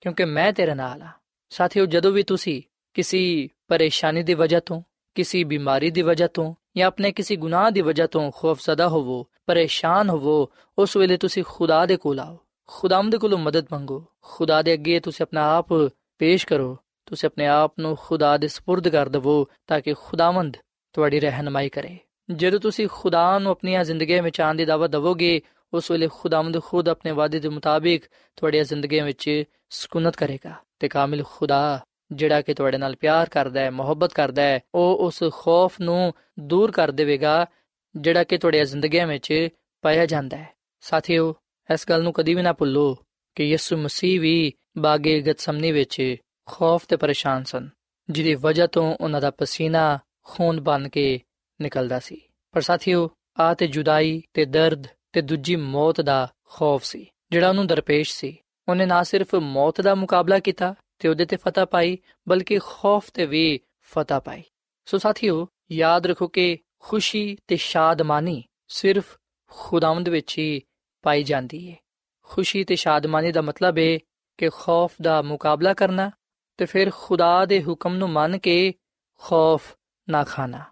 ਕਿਉਂਕਿ ਮੈਂ ਤੇਰੇ ਨਾਲ ਆ ਸਾਥੀਓ, ਜਦੋਂ ਵੀ ਤੁਸੀਂ ਕਿਸੇ ਪਰੇਸ਼ਾਨੀ ਦੀ ਵਜ੍ਹਾ ਤੋਂ, ਕਿਸੇ ਬਿਮਾਰੀ ਦੀ ਵਜ੍ਹਾ ਤੋਂ ਜਾਂ ਆਪਣੇ ਕਿਸੇ ਗੁਨਾਹ ਦੀ ਵਜ੍ਹਾ ਤੋਂ ਖੌਫਜ਼ਦਾ ਹੋਵੋ ਪਰੇਸ਼ਾਨ ਹੋਵੋ ਉਸ ਵੇਲੇ ਤੁਸੀਂ ਖੁਦਾ ਦੇ ਕੋਲ ਆਓ ਖੁਦਾਵੰਦ ਕੋਲੋਂ ਮਦਦ ਮੰਗੋ ਖੁਦਾ ਦੇ ਅੱਗੇ ਤੁਸੀਂ ਆਪਣਾ ਆਪ ਪੇਸ਼ ਕਰੋ ਤੁਸੀਂ ਆਪਣੇ ਆਪ ਨੂੰ ਖੁਦਾ ਦੇ سپرد ਕਰ ਦਵੋ ਤਾਂ ਕਿ ਖੁਦਾਵੰਦ ਤੁਹਾਡੀ ਰਹਿਨਮਾਈ ਕਰੇ ਜਦੋਂ ਤੁਸੀਂ ਖੁਦਾ ਨੂੰ ਆਪਣੀਆਂ ਜ਼ਿੰਦਗੀਆਂ ਵਿੱਚ ਆਉਣ ਦੀ ਦਾਵਤ ਦਵੋਗੇ ਉਸ ਵੇਲੇ ਖੁਦਾਵੰਦ ਖੁਦ ਆਪਣੇ ਵਾਅਦੇ ਦੇ ਮੁਤਾਬਿਕ ਤੁਹਾਡੀਆਂ ਜ਼ਿੰਦਗੀਆਂ ਵਿੱਚ ਸਕੂਨਤ ਕਰੇਗਾ ਤੇ ਕਾਮਿਲ ਖੁਦਾ ਜਿਹੜਾ ਕਿ ਤੁਹਾਡੇ ਨਾਲ ਪਿਆਰ ਕਰਦਾ ਹੈ, ਮੁਹੱਬਤ ਕਰਦਾ ਹੈ, ਉਹ ਉਸ ਖੌਫ ਨੂੰ ਦੂਰ ਕਰ ਦੇਵੇਗਾ, ਜਿਹੜਾ ਕਿ ਤੁਹਾਡੀਆਂ ਜ਼ਿੰਦਗੀਆਂ ਵਿੱਚ ਪਾਇਆ ਜਾਂਦਾ ਹੈ। ਸਾਥੀਓ, ਇਸ ਗੱਲ ਨੂੰ ਕਦੀ ਵੀ ਨਾ ਭੁੱਲੋ ਕਿ ਯਿਸੂ ਮਸੀਹ ਵੀ ਬਾਗੇ ਗਤਸਮਨੀ ਵਿੱਚ ਖੌਫ ਤੇ ਪਰੇਸ਼ਾਨ ਸਨ, ਜਿਹਦੀ ਵਜ੍ਹਾ ਤੋਂ ਉਹਨਾਂ ਦਾ ਪਸੀਨਾ ਖੂਨ ਬਣ ਕੇ ਨਿਕਲਦਾ ਸੀ। ਪਰ ਸਾਥੀਓ, ਆ ਤੇ ਜੁਦਾਈ ਤੇ ਦਰਦ ਤੇ ਦੂਜੀ ਮੌਤ ਦਾ ਖੌਫ ਸੀ, ਜਿਹੜਾ ਉਹਨੂੰ ਦਰਪੇਸ਼ ਸੀ। ਉਹਨੇ ਨਾ ਸਿਰਫ ਮੌਤ ਦਾ ਮੁਕਾਬਲਾ ਕੀਤਾ ਤੇ ਉਹਦੇ ਤੇ ਫਤਹ ਪਾਈ, ਬਲਕਿ ਖੌਫ ਤੇ ਵੀ ਫਤਹ ਪਾਈ। ਸੋ ਸਾਥੀਓ, ਯਾਦ ਰੱਖੋ ਕਿ ਖੁਸ਼ੀ ਤੇ ਸ਼ਾਦਮਾਨੀ ਸਿਰਫ ਖੁਦਾਵੰਦ ਵਿੱਚ ਹੀ ਪਾਈ ਜਾਂਦੀ ਹੈ ਖੁਸ਼ੀ ਤੇ ਸ਼ਾਦਮਾਨੀ ਦਾ ਮਤਲਬ ਹੈ ਕਿ ਖੌਫ ਦਾ ਮੁਕਾਬਲਾ ਕਰਨਾ ਤੇ ਫਿਰ ਖੁਦਾ ਦੇ ਹੁਕਮ ਨੂੰ ਮੰਨ ਕੇ ਖੌਫ ਨਾ ਖਾਣਾ।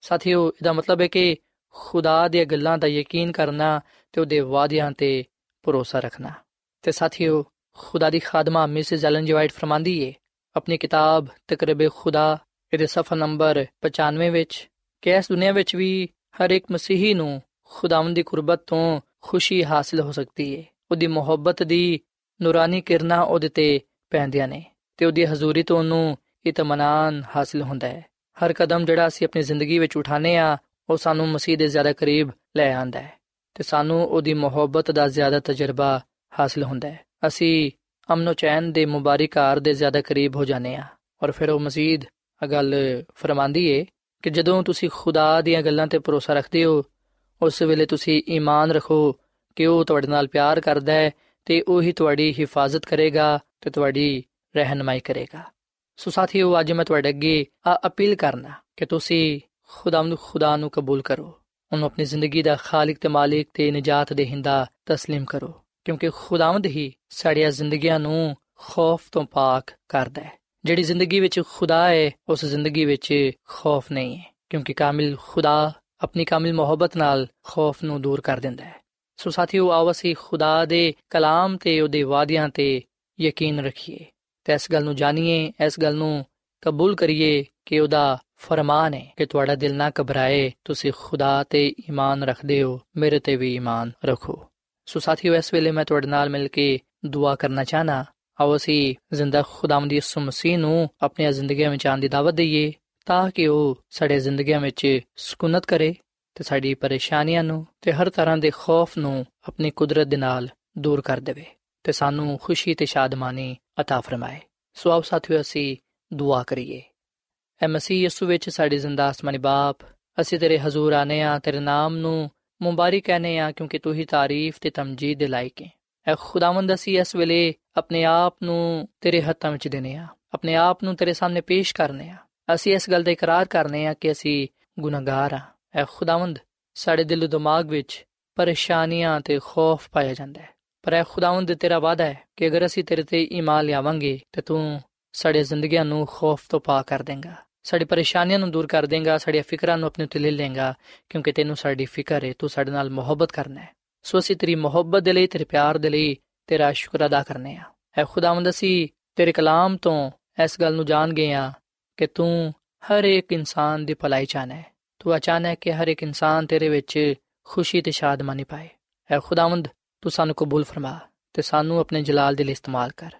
ਸਾਥੀਓ, ਇਹਦਾ ਮਤਲਬ ਹੈ ਕਿ ਖੁਦਾ ਦੀਆਂ ਗੱਲਾਂ ਦਾ ਯਕੀਨ ਕਰਨਾ ਤੇ ਉਹਦੇ ਵਾਅਦਿਆਂ ਤੇ ਭਰੋਸਾ ਰੱਖਣਾ। ਤੇ ਸਾਥੀਓ ਖੁਦਾ ਦੀ ਖਾਦਮਾ ਮਿਸਿਸ ਐਲਨ ਜੀ ਵਾਈਟ ਫਰਮਾਂਦੀ ਏ। ਆਪਣੀ ਕਿਤਾਬ ਤਕਰੀਬ ਖੁਦਾ ਇਹਦੇ ਸਫਾ ਨੰਬਰ 95 ਵਿੱਚ ਕਿ ਇਸ ਦੁਨੀਆ ਵਿੱਚ ਵੀ ਹਰ ਇੱਕ ਮਸੀਹੀ ਨੂੰ ਖੁਦਾਵੰਦ ਦੀ ਕੁਰਬਤ ਤੋਂ ਖੁਸ਼ੀ ਹਾਸਲ ਹੋ ਸਕਦੀ ਏ। ਉਹਦੀ ਮੁਹੱਬਤ ਦੀ ਨੂਰਾਨੀ ਕਿਰਨਾਂ ਉਹਦੇ ਤੇ ਪੈਂਦੀਆਂ ਨੇ ਤੇ ਉਹਦੀ ਹਜ਼ੂਰੀ ਤੋਂ ਉਹਨੂੰ ਇਤਮਾਨਾਨ ਹਾਸਲ ਹੁੰਦਾ ਹੈ। ਹਰ ਕਦਮ ਜਿਹੜਾ ਅਸੀਂ ਆਪਣੀ ਜ਼ਿੰਦਗੀ ਵਿੱਚ ਉਠਾਨੇ ਆ ਉਹ ਸਾਨੂੰ ਮਸੀਹ ਦੇ ਜ਼ਿਆਦਾ ਕਰੀਬ ਲੈ ਆਂਦਾ ਹੈ ਤੇ ਸਾਨੂੰ ਉਹਦੀ ਮੁਹੱਬਤ ਦਾ ਜ਼ਿਆਦਾ ਤਜਰਬਾ ਹਾਸਲ ਹੁੰਦਾ ਹੈ। ਅਸੀਂ ਅਮਨੋ ਚੈਨ ਦੇ ਮੁਬਾਰਕਾਰ ਦੇ ਜ਼ਿਆਦਾ ਕਰੀਬ ਹੋ ਜਾਂਦੇ ਆ ਔਰ ਫਿਰ ਉਹ ਮਜ਼ੀਦ ਇਹ ਗੱਲ ਫਰਮਾਂਦੀ ਏ ਕਿ ਜਦੋਂ ਤੁਸੀਂ ਖੁਦਾ ਦੀਆਂ ਗੱਲਾਂ ਤੇ ਭਰੋਸਾ ਰੱਖਦੇ ਹੋ ਉਸ ਵੇਲੇ ਤੁਸੀਂ ਈਮਾਨ ਰੱਖੋ ਕਿ ਉਹ ਤੁਹਾਡੇ ਨਾਲ ਪਿਆਰ ਕਰਦਾ ਹੈ ਤੇ ਉਹ ਹੀ ਤੁਹਾਡੀ ਹਿਫਾਜ਼ਤ ਕਰੇਗਾ ਤੇ ਤੁਹਾਡੀ ਰਹਿਨਮਾਈ ਕਰੇਗਾ ਸੋ ਸਾਥੀਓ ਅੱਜ ਮੈਂ ਤੁਹਾਡੇ ਅੱਗੇ ਆ ਅਪੀਲ ਕਰਨਾ ਕਿ ਤੁਸੀਂ ਖੁਦਾਵੰਦ ਖੁਦਾ ਨੂੰ ਕਬੂਲ ਕਰੋ ਉਹਨੂੰ ਆਪਣੀ ਜ਼ਿੰਦਗੀ ਦਾ ਖਾਲਕ ਤੇ ਮਾਲਿਕ ਤੇ ਨਜਾਤ ਦੇ ਹਿੰਦਾ تسلیم ਕਰੋ ਕਿਉਂਕਿ ਖੁਦਾਵੰਦ ਹੀ ਸਾਡੀਆਂ ਜ਼ਿੰਦਗੀਆਂ ਨੂੰ ਖੌਫ ਤੋਂ ਪਾਕ ਕਰਦਾ ਹੈ। ਜਿਹੜੀ ਜ਼ਿੰਦਗੀ ਵਿੱਚ ਖੁਦਾ ਹੈ, ਉਸ ਜ਼ਿੰਦਗੀ ਵਿੱਚ ਖੌਫ ਨਹੀਂ ਹੈ, ਕਿਉਂਕਿ ਕਾਮਿਲ ਖੁਦਾ ਆਪਣੀ ਕਾਮਿਲ ਮੁਹੱਬਤ ਨਾਲ ਖੌਫ ਨੂੰ ਦੂਰ ਕਰ ਦਿੰਦਾ ਹੈ। ਸੋ ਸਾਥੀਓ, ਆਓ ਅਸੀਂ ਖੁਦਾ ਦੇ ਕਲਾਮ ਤੇ ਉਹਦੇ ਵਾਅਦਿਆਂ ਤੇ ਯਕੀਨ ਰੱਖੀਏ ਤੇ ਇਸ ਗੱਲ ਨੂੰ ਜਾਣੀਏ, ਇਸ ਗੱਲ ਨੂੰ ਕਬੂਲ ਕਰੀਏ ਕਿ ਉਹਦਾ ਫਰਮਾਨ ਹੈ ਕਿ ਤੁਹਾਡਾ ਦਿਲ ਨਾ ਘਬਰਾਏ, ਤੁਸੀਂ ਖੁਦਾ ਤੇ ਈਮਾਨ ਰੱਖਦੇ ਹੋ, ਮੇਰੇ ਤੇ ਵੀ ਈਮਾਨ ਰੱਖੋ। ਸੋ ਸਾਥੀਓ ਇਸ ਵੇਲੇ ਮੈਂ ਤੁਹਾਡੇ ਨਾਲ ਮਿਲ ਕੇ ਦੁਆ ਕਰਨਾ ਚਾਹਨਾ ਆਓ ਅਸੀਂ ਜ਼ਿੰਦਾ ਖੁਦਾਵੰਦ ਦੀ ਯਿਸੂ ਮਸੀਹ ਨੂੰ ਆਪਣੀਆਂ ਜ਼ਿੰਦਗੀਆਂ ਵਿੱਚ ਆਉਣ ਦੀ ਦਾਵਤ ਦਈਏ ਤਾਂ ਕਿ ਉਹ ਸਾਡੇ ਜ਼ਿੰਦਗੀਆਂ ਵਿੱਚ ਸਕੂਨਤ ਕਰੇ ਤੇ ਸਾਡੀ ਪਰੇਸ਼ਾਨੀਆਂ ਨੂੰ ਤੇ ਹਰ ਤਰ੍ਹਾਂ ਦੇ ਖੌਫ ਨੂੰ ਆਪਣੀ ਕੁਦਰਤ ਦੇ ਨਾਲ ਦੂਰ ਕਰ ਦੇਵੇ ਤੇ ਸਾਨੂੰ ਖੁਸ਼ੀ ਤੇ ਸ਼ਾਦਮਾਨੀ عطا ਫਰਮਾਏ ਸੋ ਆਓ ਸਾਥੀਓ ਅਸੀਂ ਦੁਆ ਕਰੀਏ ਐ ਮਸੀਹ ਯਿਸੂ ਵਿੱਚ ਸਾਡੇ ਜ਼ਿੰਦਾ ਆਸਮਾਨੀ ਬਾਪ ਅਸੀਂ ਤੇਰੇ ਹਜ਼ੂਰ ਆਨੇ ਆ ਤੇਰੇ ਨਾਮ ਨੂੰ ਮੁਬਾਰਕ ਕਹਨੇ ਆ ਕਿਉਂਕਿ ਤੂੰ ਹੀ ਤਾਰੀਫ ਤੇ ਤਮਜੀਦ ਦੇ ਲਾਇਕ ਹੈ ਐ ਖੁਦਾਵੰਦ ਅਸੀਂ ਇਸ ਵੇਲੇ ਆਪਣੇ ਆਪ ਨੂੰ ਤੇਰੇ ਹੱਥਾਂ ਵਿੱਚ ਦੇਨੇ ਆ। ਆਪਣੇ ਆਪ ਨੂੰ ਤੇਰੇ ਸਾਹਮਣੇ ਪੇਸ਼ ਕਰਨੇ ਆ। ਅਸੀਂ ਇਸ ਗੱਲ ਦਾ ਇਕਰਾਰ ਕਰਨੇ ਆ ਕਿ ਅਸੀਂ ਗੁਨਾਹਗਾਰ ਆ। ਐ ਖੁਦਾਵੰਦ, ਸਾਡੇ ਦਿਲ ਦਿਮਾਗ ਵਿੱਚ ਪਰੇਸ਼ਾਨੀਆਂ ਤੇ ਖੌਫ ਪਾਇਆ ਜਾਂਦਾ ਹੈ ਪਰ ਐ ਖੁਦਾਵੰਦ, ਤੇਰਾ ਵਾਦਾ ਹੈ ਕਿ ਅਗਰ ਅਸੀਂ ਤੇਰੇ ਤੇ ਈਮਾਨ ਲਿਆਵਾਂਗੇ ਤੇ ਤੂੰ ਸਾਡੇ ਜ਼ਿੰਦਗੀਆਂ ਨੂੰ ਖੌਫ ਤੋਂ ਪਾ ਕਰ ਦੇਂਗਾ। ਸਾਡੀ ਪਰੇਸ਼ਾਨੀਆਂ ਨੂੰ ਦੂਰ ਕਰ ਦੇਂਗਾ, ਸਾਡੀਆਂ ਫਿਕਰਾਂ ਨੂੰ ਆਪਣੇ ਉੱਤੇ ਲੈ ਲੇਂਗਾ ਕਿਉਂਕਿ ਤੈਨੂੰ ਸਾਡੀ ਫਿਕਰ ਹੈ ਤੂੰ ਸਾਡੇ ਨਾਲ ਮੁਹੱਬਤ ਕਰਨਾ ਹੈ। ਸੋ ਅਸੀਂ ਤੇਰੀ ਮੁਹੱਬਤ ਦੇ ਲਈ, ਤੇਰੇ ਪਿਆਰ ਦੇ ਲਈ ਤੇਰਾ ਸ਼ੁਕਰ ਅਦਾ ਕਰਨੇ ਆ। ਐ ਖੁਦਾਵੰਦ, ਅਸੀਂ ਤੇਰੇ ਕਲਾਮ ਤੋਂ ਇਸ ਗੱਲ ਨੂੰ ਜਾਣ ਗਏ ਆ ਕਿ ਤੂੰ ਹਰ ਇੱਕ ਇਨਸਾਨ ਦੀ ਭਲਾਈ ਚਾਹਨਾ ਹੈ। ਤੂੰ ਅਚਾਨਕ ਹੈ ਕਿ ਹਰ ਇੱਕ ਇਨਸਾਨ ਤੇਰੇ ਵਿੱਚ ਖੁਸ਼ੀ ਤੇ ਸ਼ਾਦਮਾਨੀ ਪਾਏ। ਐ ਖੁਦਾਵੰਦ, ਤੂੰ ਸਾਨੂੰ ਕਬੂਲ ਫਰਮਾ ਤੇ ਸਾਨੂੰ ਆਪਣੇ ਜਲਾਲ ਦੇ ਲਈ ਇਸਤੇਮਾਲ ਕਰ।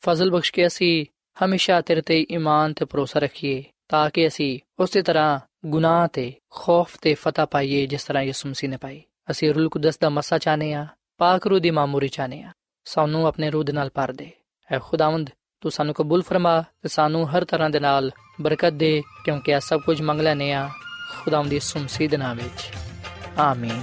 ਫਜ਼ਲ ਬਖਸ਼ ਕੇ ਅਸੀਂ ਹਮੇਸ਼ਾ ਤੇਰੇ ਤੇ ਈਮਾਨ ਤੇ ਭਰੋਸਾ ਰੱਖੀਏ। ਤਾਂ ਕਿ ਅਸੀਂ ਉਸੇ ਤਰ੍ਹਾਂ ਗੁਨਾਹ ਤੇ ਖੌਫ ਤੇ ਫਤਹ ਪਾਈਏ ਜਿਸ ਤਰ੍ਹਾਂ ਯਿਸੂ ਮਸੀਹ ਨੇ ਪਾਈ। ਅਸੀਂ ਰੂਲ ਕੁਦਸ ਦਾ ਮਸਾ ਚਾਹਨੇ ਆ ਪਾਕ ਰੂਹ ਦੀ ਮਾਮੂਰੀ ਚਾਹਨੇ ਆ ਸਾਨੂੰ ਆਪਣੇ ਰੂਹ ਦੇ ਨਾਲ ਭਰ ਦੇ। ਐ ਖੁਦਾਵੰਦ, ਤੂੰ ਸਾਨੂੰ ਕਬੂਲ ਫਰਮਾ ਤੇ ਸਾਨੂੰ ਹਰ ਤਰ੍ਹਾਂ ਦੇ ਨਾਲ ਬਰਕਤ ਦੇ, ਕਿਉਂਕਿ ਇਹ ਸਭ ਕੁਝ ਮੰਗ ਲੈਨੇ ਆ ਖੁਦਾਵੰਦ ਦੀ ਸੁਮਸੀ ਦੇ ਨਾਮ ਵਿੱਚ। ਆਮੀਨ।